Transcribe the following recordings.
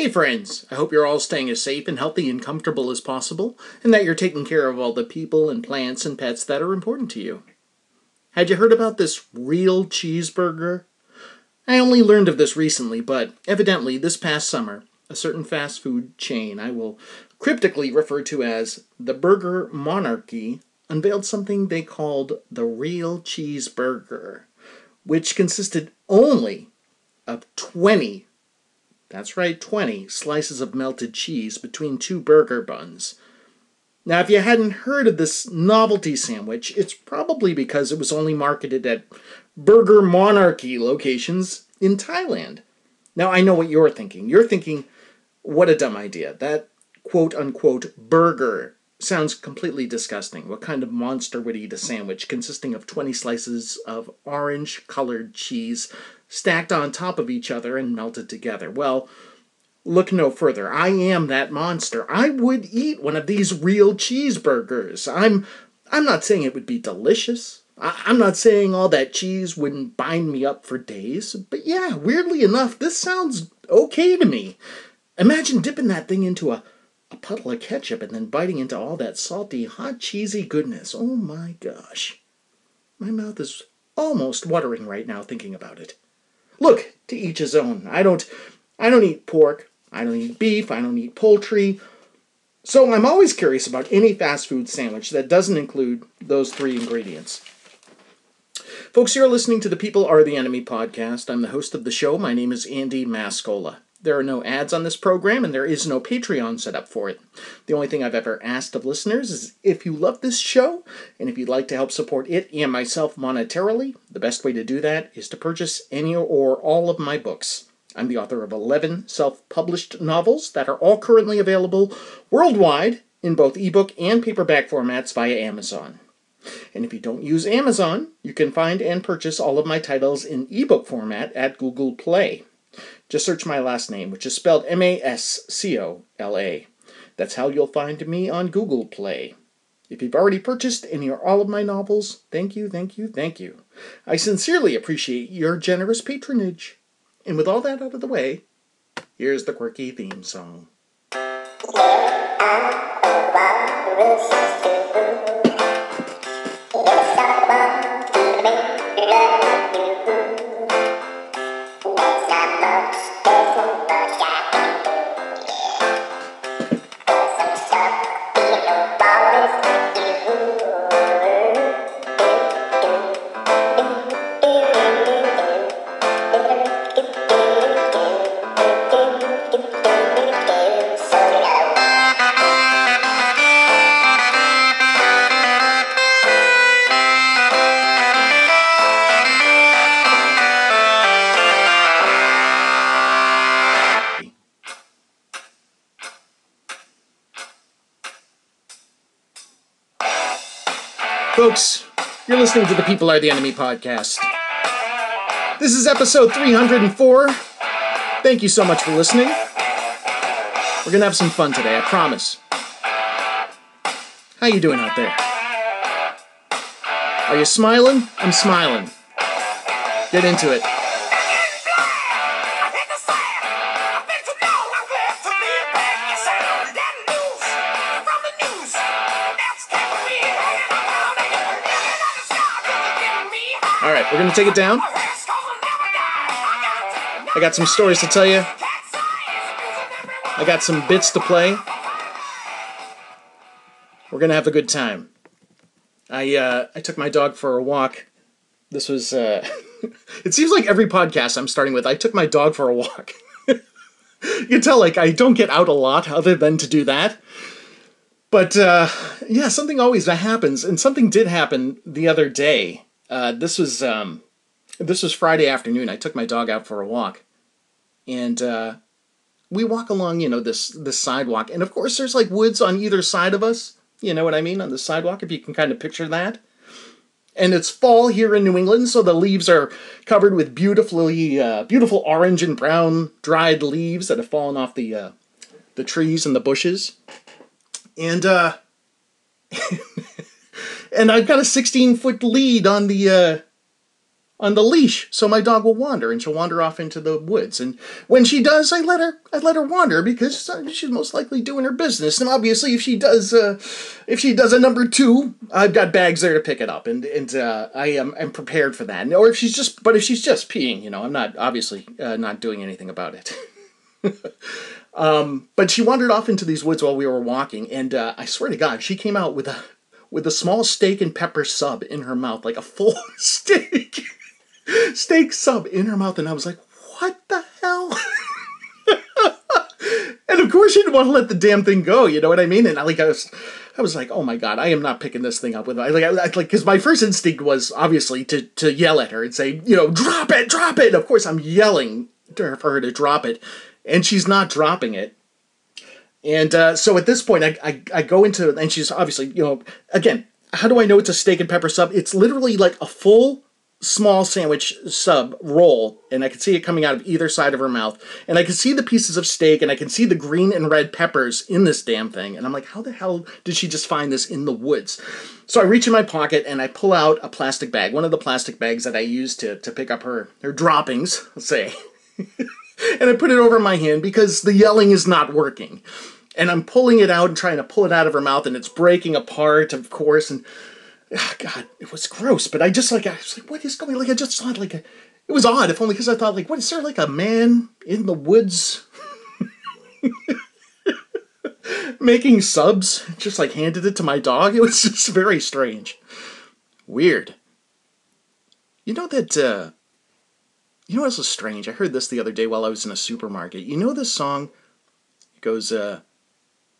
Hey friends, I hope you're all staying as safe and healthy and comfortable as possible, and that you're taking care of all the people and plants and pets that are important to you. Had you heard about this real cheeseburger? I only learned of this recently, but evidently this past summer, a certain fast food chain I will cryptically refer to as the Burger Monarchy unveiled something they called the Real Cheeseburger, which consisted only of 20 that's right, 20 slices of melted cheese between two burger buns. Now, if you hadn't heard of this novelty sandwich, it's probably because it was only marketed at Burger Monarchy locations in Thailand. Now, I know what you're thinking. You're thinking, what a dumb idea. That quote unquote burger sounds completely disgusting. What kind of monster would eat a sandwich consisting of 20 slices of orange colored cheese stacked on top of each other and melted together. Well, look no further. I am that monster. I would eat one of these real cheeseburgers. I'm I'm not saying it would be delicious. I, I'm not saying all that cheese wouldn't bind me up for days, but yeah, weirdly enough, this sounds okay to me. Imagine dipping that thing into a, a puddle of ketchup and then biting into all that salty, hot, cheesy goodness. Oh my gosh. My mouth is almost watering right now thinking about it. Look, to each his own. I don't I don't eat pork, I don't eat beef, I don't eat poultry. So I'm always curious about any fast food sandwich that doesn't include those three ingredients. Folks, you're listening to the People Are the Enemy podcast. I'm the host of the show. My name is Andy Mascola. There are no ads on this program, and there is no Patreon set up for it. The only thing I've ever asked of listeners is if you love this show, and if you'd like to help support it and myself monetarily, the best way to do that is to purchase any or all of my books. I'm the author of 11 self published novels that are all currently available worldwide in both ebook and paperback formats via Amazon. And if you don't use Amazon, you can find and purchase all of my titles in ebook format at Google Play. Just search my last name, which is spelled M A S C O L A. That's how you'll find me on Google Play. If you've already purchased any or all of my novels, thank you, thank you, thank you. I sincerely appreciate your generous patronage. And with all that out of the way, here's the quirky theme song. Folks, you're listening to the People Are the Enemy podcast. This is episode 304. Thank you so much for listening. We're gonna have some fun today, I promise. How you doing out there? Are you smiling? I'm smiling. Get into it. We're gonna take it down. I got some stories to tell you. I got some bits to play. We're gonna have a good time. I uh, I took my dog for a walk. This was. Uh, it seems like every podcast I'm starting with. I took my dog for a walk. you can tell, like I don't get out a lot other than to do that. But uh, yeah, something always happens, and something did happen the other day. Uh, this was um, this was Friday afternoon. I took my dog out for a walk, and uh, we walk along, you know, this this sidewalk, and of course, there's like woods on either side of us. You know what I mean on the sidewalk, if you can kind of picture that. And it's fall here in New England, so the leaves are covered with beautifully uh, beautiful orange and brown dried leaves that have fallen off the uh, the trees and the bushes. And uh, and I've got a 16 foot lead on the uh, on the leash so my dog will wander and she'll wander off into the woods. And when she does i let her i let her wander because uh, she's most likely doing her business. And obviously if she does uh, if she does a number two i've got bags there to pick it up and and uh, i am I'm prepared for that. Or if she's just but if she's just peeing you know i'm not obviously uh, not doing anything about it. Um, but she wandered off into these woods while we were walking and uh, i swear to god she came out with a with a small steak and pepper sub in her mouth like a full steak steak sub in her mouth, and I was like, what the hell? and of course, she didn't want to let the damn thing go. You know what I mean? And I like I was, I was like, oh my god, I am not picking this thing up with. I like, I, like, because my first instinct was obviously to to yell at her and say, you know, drop it, drop it. Of course, I'm yelling to her for her to drop it, and she's not dropping it. And uh, so at this point, I, I I go into and she's obviously you know again. How do I know it's a steak and pepper sub? It's literally like a full small sandwich sub roll and I can see it coming out of either side of her mouth and I can see the pieces of steak and I can see the green and red peppers in this damn thing and I'm like how the hell did she just find this in the woods so I reach in my pocket and I pull out a plastic bag one of the plastic bags that I use to, to pick up her her droppings let's say and I put it over my hand because the yelling is not working and I'm pulling it out and trying to pull it out of her mouth and it's breaking apart of course and oh God, it was gross. But I just like I was like, what is going? Like I just thought like a, it was odd. If only because I thought like, what is there like a man in the woods making subs? Just like handed it to my dog. It was just very strange, weird. You know that. uh you know what else was strange? I heard this the other day while I was in a supermarket. You know this song? It goes, uh,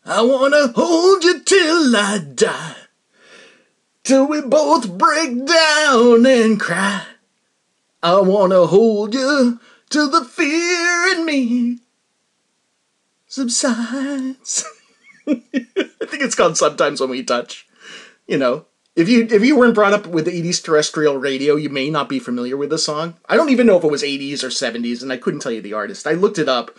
I wanna hold you till I die till we both break down and cry. I wanna hold you till the fear in me subsides. I think it's called Sometimes When We Touch. You know, if you if you weren't brought up with the 80s terrestrial radio, you may not be familiar with the song. I don't even know if it was 80s or 70s, and I couldn't tell you the artist. I looked it up,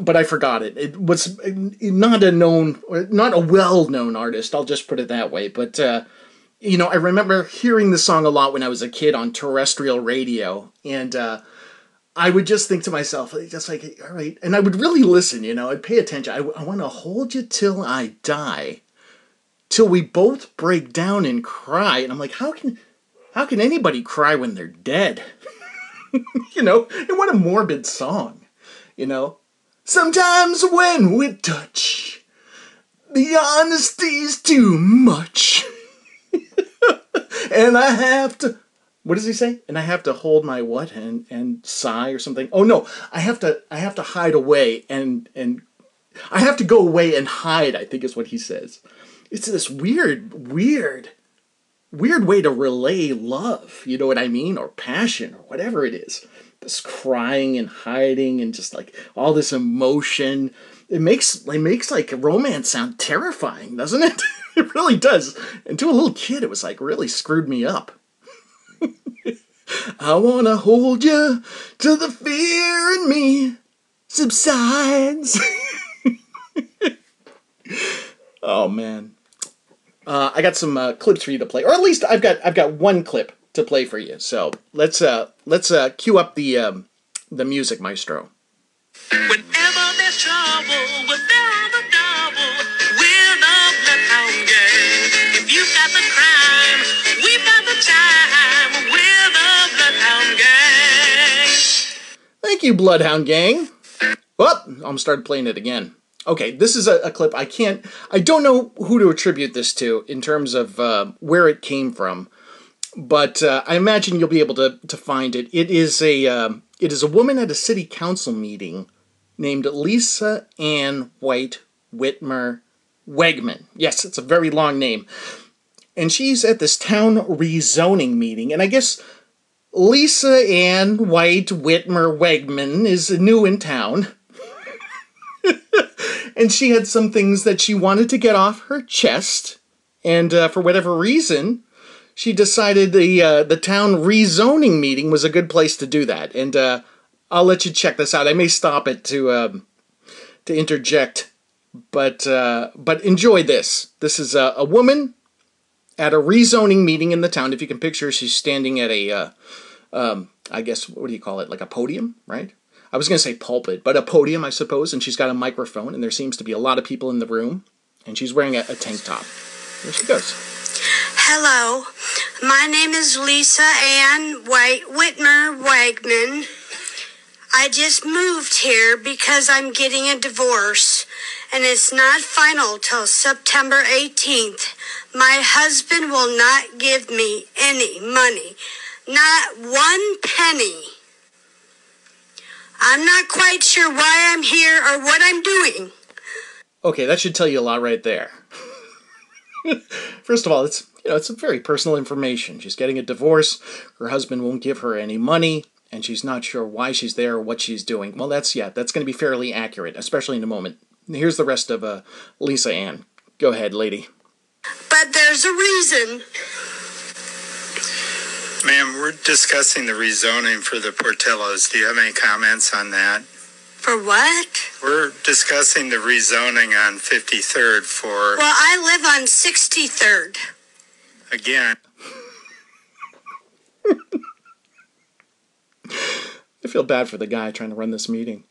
but I forgot it. It was not a known, not a well-known artist. I'll just put it that way. But uh, you know, I remember hearing the song a lot when I was a kid on terrestrial radio, and uh, I would just think to myself, just like, all right, and I would really listen, you know, I'd pay attention. I, I want to hold you till I die, till we both break down and cry. And I'm like, how can, how can anybody cry when they're dead? you know, and what a morbid song, you know. Sometimes when we touch, the honesty's too much. and I have to. What does he say? And I have to hold my what and and sigh or something. Oh no, I have to I have to hide away and and I have to go away and hide. I think is what he says. It's this weird weird weird way to relay love. You know what I mean, or passion, or whatever it is. This crying and hiding and just like all this emotion. It makes it makes like romance sound terrifying, doesn't it? it really does. And to a little kid, it was like really screwed me up. I wanna hold you till the fear in me subsides. oh man, uh, I got some uh, clips for you to play, or at least I've got I've got one clip to play for you. So let's uh, let's uh, cue up the um, the music, maestro. Whenever there's trouble with Thank you, Bloodhound Gang. Well, I'm started playing it again. Okay, this is a, a, clip I can't. I don't know who to attribute this to in terms of uh, where it came from, but uh, I imagine you'll be able to to find it. It is a uh, it is a woman at a city council meeting named Lisa Ann White Whitmer Wegman. Yes, it's a very long name, and she's at this town rezoning meeting, and I guess Lisa Ann White Whitmer Wegman is new in town. And she had some things that she wanted to get off her chest. And uh, for whatever reason, she decided the uh, the town rezoning meeting was a good place to do that. And uh, I'll let you check this out. I may stop it to um, to interject, but uh, but enjoy this. This is a, a woman at a rezoning meeting in the town. If you can picture, she's standing at a uh, um, I guess, what do you call it? Like a podium, right? I was going to say pulpit, but a podium, I suppose, and she's got a microphone, and there seems to be a lot of people in the room, and she's wearing a, a tank top. There she goes. Hello, my name is Lisa Ann White Whitmer Wagman. I just moved here because I'm getting a divorce, and it's not final till September 18th. My husband will not give me any money, not one penny. I'm not quite sure why I'm here or what I'm doing. Okay, that should tell you a lot right there. First of all, it's you know it's very personal information. She's getting a divorce. Her husband won't give her any money, and she's not sure why she's there or what she's doing. Well, that's yeah, that's going to be fairly accurate, especially in a moment. Here's the rest of uh, Lisa Ann. Go ahead, lady. But there's a reason. Ma'am, we're discussing the rezoning for the Portillos. Do you have any comments on that? For what? We're discussing the rezoning on 53rd for, Well, I live on 63rd. again, I feel bad for the guy trying to run this meeting.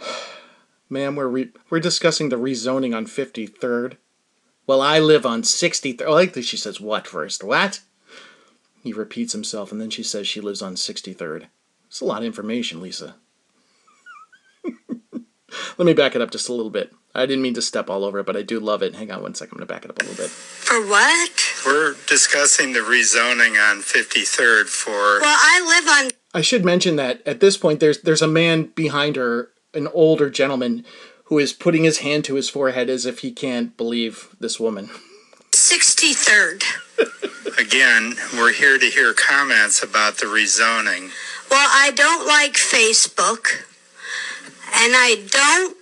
Ma'am, we're re- we're discussing the rezoning on 53rd. Well, I live on 63rd. I like that she says what first. What? He repeats himself, and then she says she lives on 63rd. It's a lot of information, Lisa. Let me back it up just a little bit. I didn't mean to step all over it, but I do love it. Hang on one second. I'm going to back it up a little bit. For what? we're discussing the rezoning on 53rd for, Well, I live on I should mention that at this point there's there's a man behind her, an older gentleman, who is putting his hand to his forehead as if he can't believe this woman. 63rd. Again, we're here to hear comments about the rezoning. Well, I don't like Facebook. And I don't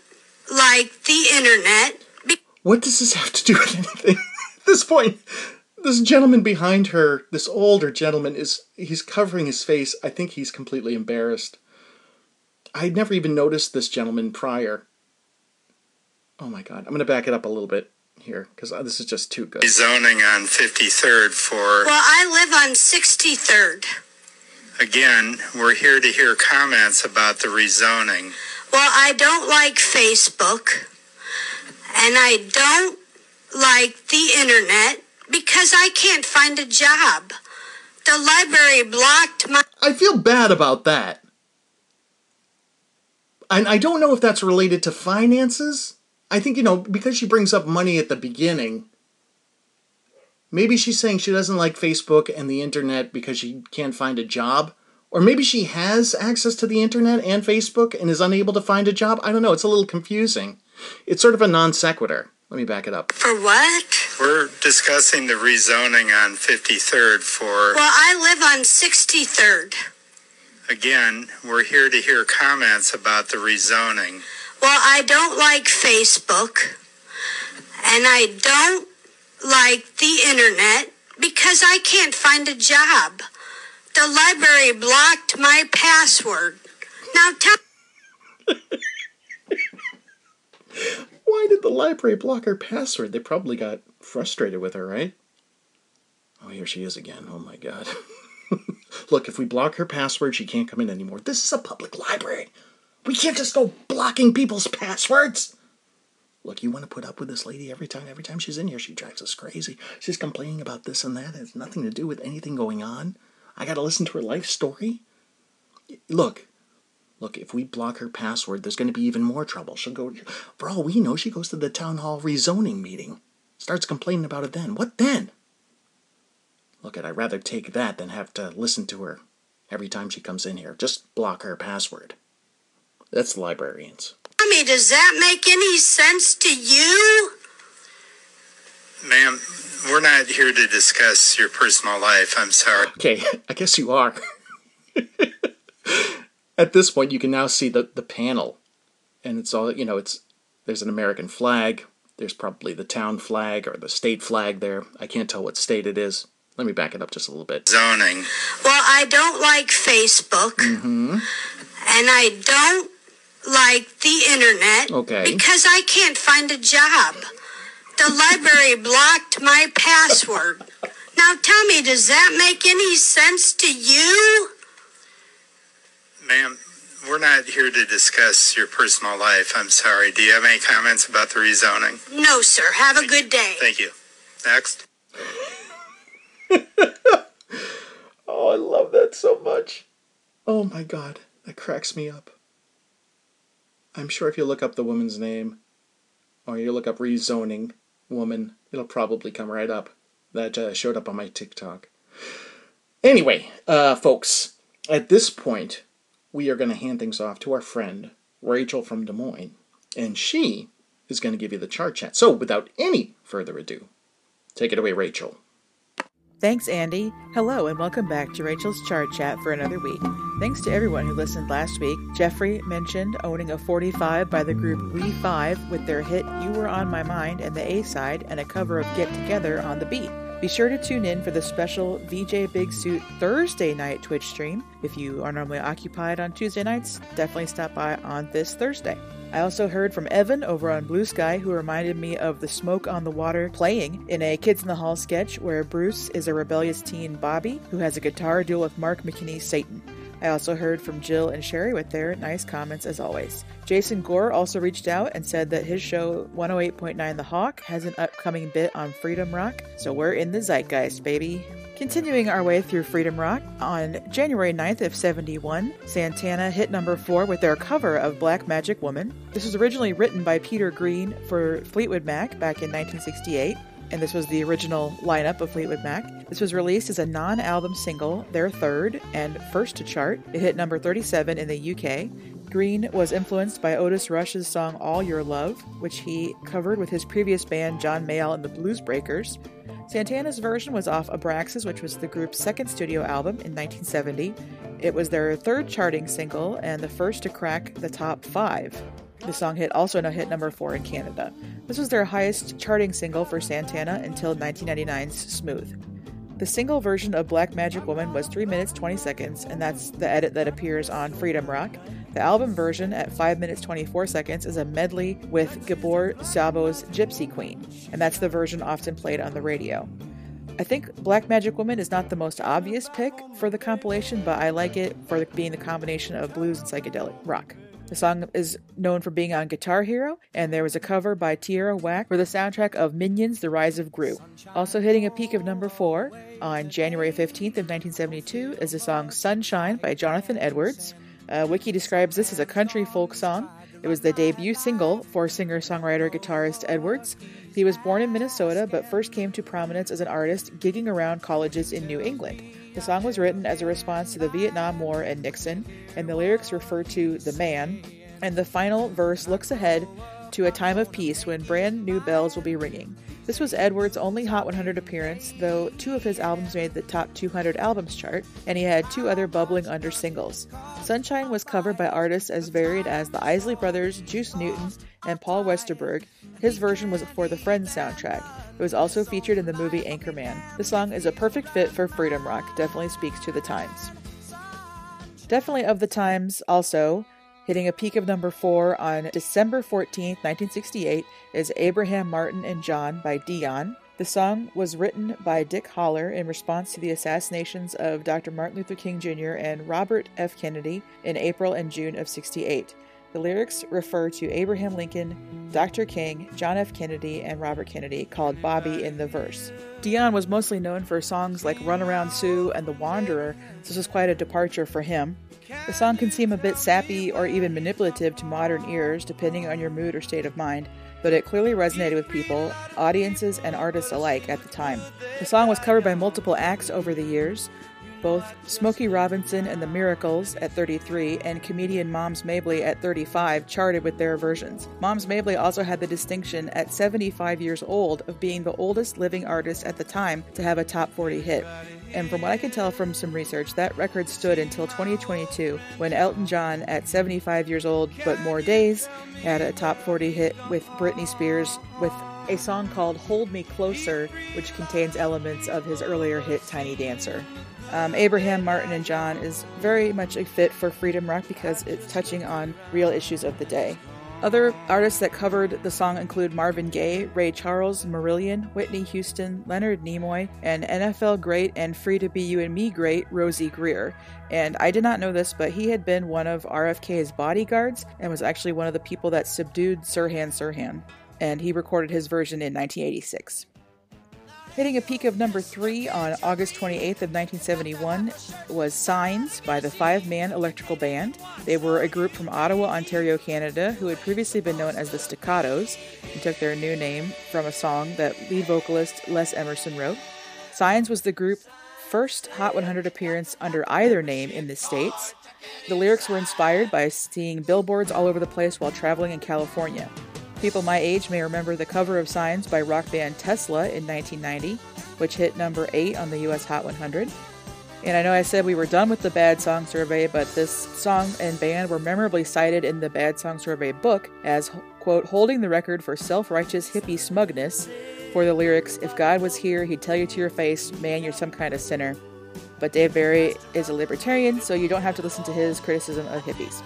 like the internet. Be- What does this have to do with anything? At this point, this gentleman behind her, this older gentleman, is he's covering his face. I think he's completely embarrassed. I'd never even noticed this gentleman prior. Oh my god, I'm gonna back it up a little bit here because this is just too good. Rezoning on 53rd for, well, I live on 63rd. again, we're here to hear comments about the rezoning. Well, I don't like Facebook. And I don't like the internet because I can't find a job. The library blocked my. I feel bad about that. And I don't know if that's related to finances. I think, you know, because she brings up money at the beginning, maybe she's saying she doesn't like Facebook and the internet because she can't find a job. Or maybe she has access to the internet and Facebook and is unable to find a job. I don't know. It's a little confusing. It's sort of a non sequitur. Let me back it up. For what? We're discussing the rezoning on 53rd for, Well, I live on 63rd. again, we're here to hear comments about the rezoning. Well, I don't like Facebook. And I don't like the internet because I can't find a job. The library blocked my password. Now tell Why did the library block her password? They probably got frustrated with her, right? Oh, here she is again. Oh my god. Look, if we block her password, she can't come in anymore. This is a public library. We can't just go blocking people's passwords. Look, you want to put up with this lady every time every time she's in here, she drives us crazy. She's complaining about this and that. It has nothing to do with anything going on. I got to listen to her life story. Look, Look, if we block her password, there's going to be even more trouble. She'll go, for all we know, she goes to the town hall rezoning meeting, starts complaining about it then. What then? Look, at I'd rather take that than have to listen to her every time she comes in here. Just block her password. That's the librarians. me, does that make any sense to you? Ma'am, we're not here to discuss your personal life. I'm sorry. Okay, I guess you are. At this point, you can now see the, the panel, and it's all, you know, it's there's an American flag, there's probably the town flag or the state flag there. I can't tell what state it is. Let me back it up just a little bit. Zoning. Well, I don't like Facebook. Mm-hmm. And I don't like the internet. Okay. Because I can't find a job. The library blocked my password. Now tell me, does that make any sense to you? Ma'am, we're not here to discuss your personal life. I'm sorry. Do you have any comments about the rezoning? No, sir. Have a good day. Thank you. Next. Oh, I love that so much. Oh my god, that cracks me up. I'm sure if you look up the woman's name, or you look up rezoning woman, it'll probably come right up. That uh, showed up on my TikTok. Anyway, uh, folks, at this point, we are going to hand things off to our friend, Rachel from Des Moines, and she is going to give you the chart chat. So, without any further ado, take it away, Rachel. Thanks, Andy. Hello, and welcome back to Rachel's Chart Chat for another week. Thanks to everyone who listened last week. Jeffrey mentioned owning a 45 by the group We Five with their hit You Were On My Mind and the A side, and a cover of Get Together on the beat. Be sure to tune in for the special VJ Big Suit Thursday night Twitch stream. If you are normally occupied on Tuesday nights, definitely stop by on this Thursday. I also heard from Evan over on Blue Sky, who reminded me of the Smoke on the Water playing in a Kids in the Hall sketch where Bruce is a rebellious teen Bobby who has a guitar duel with Mark McKinney's Satan. I also heard from Jill and Sherry with their nice comments as always. Jason Gore also reached out and said that his show 108.9 The Hawk has an upcoming bit on Freedom Rock, so we're in the zeitgeist, baby. Continuing our way through Freedom Rock, on January 9th of 71, Santana hit number 4 with their cover of Black Magic Woman. This was originally written by Peter Green for Fleetwood Mac back in 1968 and this was the original lineup of Fleetwood Mac. This was released as a non album single, their third and first to chart. It hit number 37 in the UK. Green was influenced by Otis Rush's song All Your Love, which he covered with his previous band John Mayall and the Blues Breakers. Santana's version was off Abraxas, which was the group's second studio album in 1970. It was their third charting single and the first to crack the top five. The song hit also no hit number four in Canada. This was their highest charting single for Santana until 1999's Smooth. The single version of Black Magic Woman was 3 minutes 20 seconds, and that's the edit that appears on Freedom Rock. The album version at 5 minutes 24 seconds is a medley with Gabor Szabo's Gypsy Queen, and that's the version often played on the radio. I think Black Magic Woman is not the most obvious pick for the compilation, but I like it for being the combination of blues and psychedelic rock. The song is known for being on Guitar Hero, and there was a cover by Tierra Whack for the soundtrack of Minions The Rise of Gru. Also hitting a peak of number 4 on January 15th of 1972 is the song Sunshine by Jonathan Edwards. Uh, Wiki describes this as a country folk song. It was the debut single for singer songwriter guitarist Edwards. He was born in Minnesota but first came to prominence as an artist gigging around colleges in New England. The song was written as a response to the Vietnam War and Nixon, and the lyrics refer to the man, and the final verse looks ahead to a time of peace when brand new bells will be ringing. This was Edwards' only Hot 100 appearance, though two of his albums made the top 200 albums chart, and he had two other bubbling under singles. Sunshine was covered by artists as varied as the Isley Brothers, Juice Newton, and Paul Westerberg. His version was for the Friends soundtrack. It was also featured in the movie Anchorman. The song is a perfect fit for Freedom Rock, definitely speaks to the times. Definitely of the times, also, hitting a peak of number 4 on December 14, 1968, is Abraham Martin and John by Dion. The song was written by Dick Holler in response to the assassinations of Dr. Martin Luther King Jr. and Robert F. Kennedy in April and June of 68. The lyrics refer to Abraham Lincoln, Dr. King, John F. Kennedy, and Robert Kennedy, called Bobby in the verse. Dion was mostly known for songs like Run Around Sue and The Wanderer, so this was quite a departure for him. The song can seem a bit sappy or even manipulative to modern ears, depending on your mood or state of mind, but it clearly resonated with people, audiences, and artists alike at the time. The song was covered by multiple acts over the years, both Smokey Robinson and the Miracles at 33 and comedian Moms Mabley at 35 charted with their versions. Moms Mabley also had the distinction at 75 years old of being the oldest living artist at the time to have a top 40 hit. And from what I can tell from some research, that record stood until 2022 when Elton John, at 75 years old but more days, had a top 40 hit with Britney Spears with a song called Hold Me Closer, which contains elements of his earlier hit Tiny Dancer. Um, Abraham, Martin, and John is very much a fit for Freedom Rock because it's touching on real issues of the day. Other artists that covered the song include Marvin Gaye, Ray Charles, Marillion, Whitney Houston, Leonard Nimoy, and NFL great and Free to Be You and Me great Rosey Grier. And I did not know this, but he had been one of RFK's bodyguards and was actually one of the people that subdued Sirhan Sirhan. And he recorded his version in 1986. Hitting a peak of number three on August 28th of 1971 was Signs by the Five Man Electrical Band. They were a group from Ottawa, Ontario, Canada, who had previously been known as the Staccatos and took their new name from a song that lead vocalist Les Emerson wrote. Signs was the group's first Hot 100 appearance under either name in the States. The lyrics were inspired by seeing billboards all over the place while traveling in California. People my age may remember the cover of Signs by rock band Tesla in 1990, which hit number 8 on the US Hot 100. And I know I said we were done with the Bad Song Survey, but this song and band were memorably cited in the Bad Song Survey book as, quote, holding the record for self righteous hippie smugness for the lyrics, If God was here, he'd tell you to your face, man, you're some kind of sinner. But Dave Barry is a libertarian, so you don't have to listen to his criticism of hippies.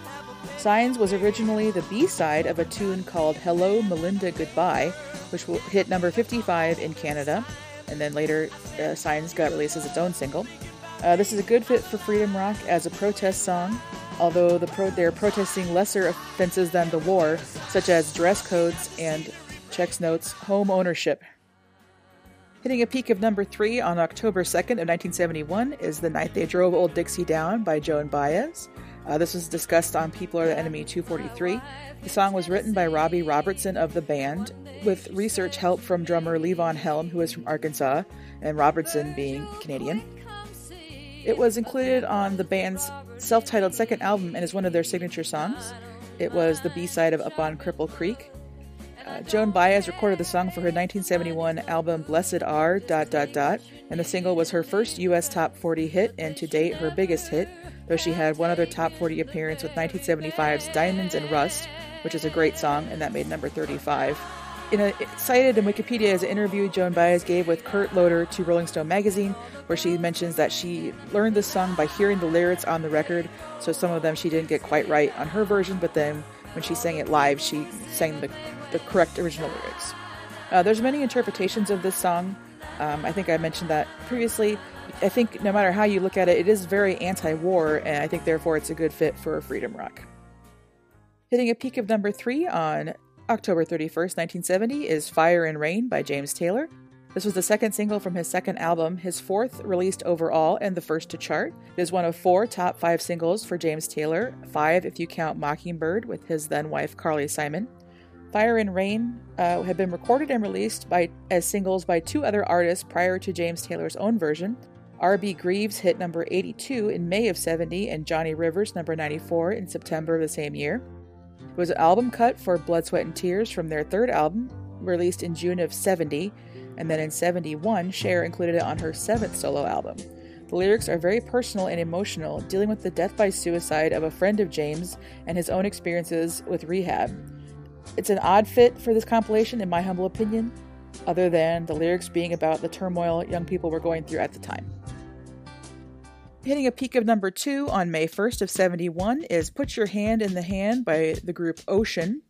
Signs was originally the B side of a tune called Hello Melinda Goodbye, which hit number 55 in Canada, and then later uh, Signs got released as its own single. Uh, this is a good fit for Freedom Rock as a protest song, although the pro- they're protesting lesser offenses than the war, such as dress codes and, checks notes, home ownership. Hitting a peak of number three on October 2nd of 1971 is The Night They Drove Old Dixie Down by Joan Baez. Uh, this was discussed on People Are the Enemy 243. The song was written by Robbie Robertson of the band, with research help from drummer Levon Helm, who is from Arkansas, and Robertson being Canadian. It was included on the band's self titled second album and is one of their signature songs. It was the B side of Up on Cripple Creek. Joan Baez recorded the song for her 1971 album Blessed Are, dot, dot, dot, and the single was her first U.S. top 40 hit and to date her biggest hit, though she had one other top 40 appearance with 1975's Diamonds and Rust, which is a great song, and that made number 35. In a, cited in Wikipedia as an interview Joan Baez gave with Kurt Loder to Rolling Stone magazine, where she mentions that she learned this song by hearing the lyrics on the record, so some of them she didn't get quite right on her version, but then when she sang it live, she sang the, the correct original lyrics. Uh, there's many interpretations of this song. Um, I think I mentioned that previously. I think no matter how you look at it, it is very anti-war, and I think therefore it's a good fit for freedom rock. Hitting a peak of number three on October 31st, 1970, is Fire and Rain by James Taylor. This was the second single from his second album, his fourth released overall and the first to chart. It is one of four top five singles for James Taylor, five if you count Mockingbird with his then wife Carly Simon. Fire and Rain uh, had been recorded and released by as singles by two other artists prior to James Taylor's own version. R.B. Greaves hit number 82 in May of 70 and Johnny Rivers number 94 in September of the same year. It was an album cut for Blood, Sweat, and Tears from their third album, released in June of 70, and then in 71, Cher included it on her seventh solo album. The lyrics are very personal and emotional, dealing with the death by suicide of a friend of James and his own experiences with rehab. It's an odd fit for this compilation, in my humble opinion, other than the lyrics being about the turmoil young people were going through at the time. Hitting a peak of number two on May 1st of 71 is Put Your Hand in the Hand by the group Ocean.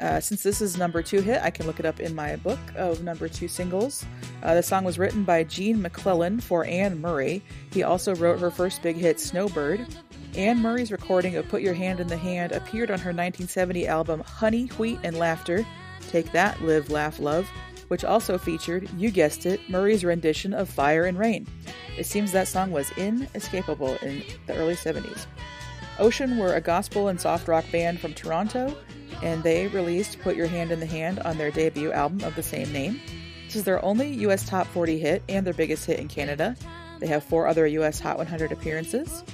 Uh, since this is number two hit, I can look it up in my book of number two singles. Uh, the song was written by Gene MacLellan for Anne Murray. He also wrote her first big hit, Snowbird. Anne Murray's recording of Put Your Hand in the Hand appeared on her 1970 album Honey, Wheat, and Laughter. Take that, Live, Laugh, Love, which also featured, you guessed it, Murray's rendition of Fire and Rain. It seems that song was inescapable in the early 70s. Ocean were a gospel and soft rock band from Toronto and they released Put Your Hand in the Hand on their debut album of the same name. This is their only US Top 40 hit and their biggest hit in Canada. They have four other US Hot 100 appearances.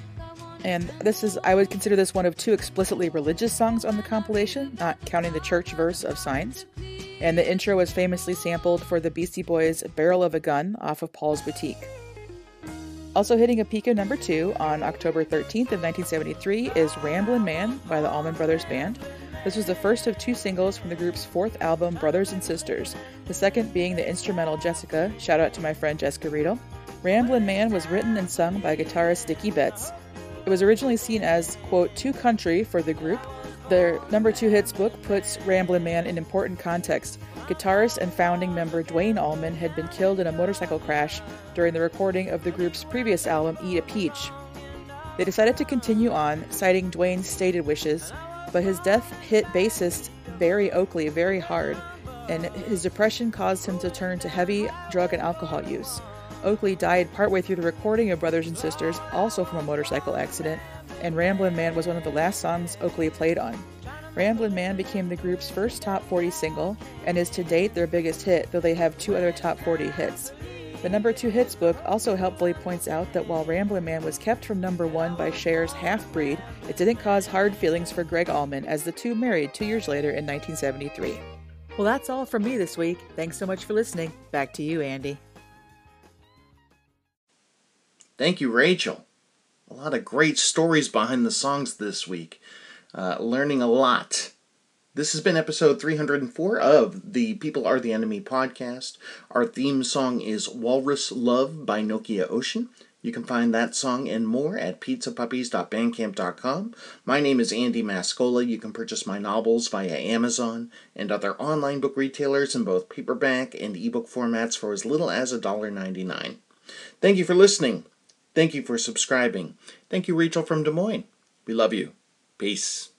And this is, I would consider this one of two explicitly religious songs on the compilation, not counting the church verse of Signs. And the intro was famously sampled for the Beastie Boys' Barrel of a Gun off of Paul's Boutique. Also hitting a peak of number two on October 13th of 1973 is Ramblin' Man by the Allman Brothers Band. This was the first of two singles from the group's fourth album, Brothers and Sisters, the second being the instrumental Jessica. Shout out to my friend Jessica Riedel. Ramblin' Man was written and sung by guitarist Dickey Betts. It was originally seen as, quote, too country for the group, Their number two hits book puts Ramblin' Man in important context. Guitarist and founding member Duane Allman had been killed in a motorcycle crash during the recording of the group's previous album, Eat a Peach. They decided to continue on, citing Duane's stated wishes, but his death hit bassist Berry Oakley very hard, and his depression caused him to turn to heavy drug and alcohol use. Oakley died partway through the recording of Brothers and Sisters, also from a motorcycle accident, and Ramblin' Man was one of the last songs Oakley played on. Ramblin' Man became the group's first top 40 single and is to date their biggest hit, though they have two other top 40 hits. The number two hits book also helpfully points out that while Ramblin' Man was kept from number one by Cher's Half Breed, it didn't cause hard feelings for Gregg Allman as the two married two years later in 1973. Well, that's all from me this week. Thanks so much for listening. Back to you, Andy. Thank you, Rachel. A lot of great stories behind the songs this week. Uh, learning a lot. This has been episode 304 of the People Are the Enemy podcast. Our theme song is Walrus Love by Nokia Ocean. You can find that song and more at pizzapuppies.bandcamp.com. My name is Andy Mascola. You can purchase my novels via Amazon and other online book retailers in both paperback and ebook formats for as little as $1.99. Thank you for listening. Thank you for subscribing. Thank you, Rachel from Des Moines. We love you. Peace.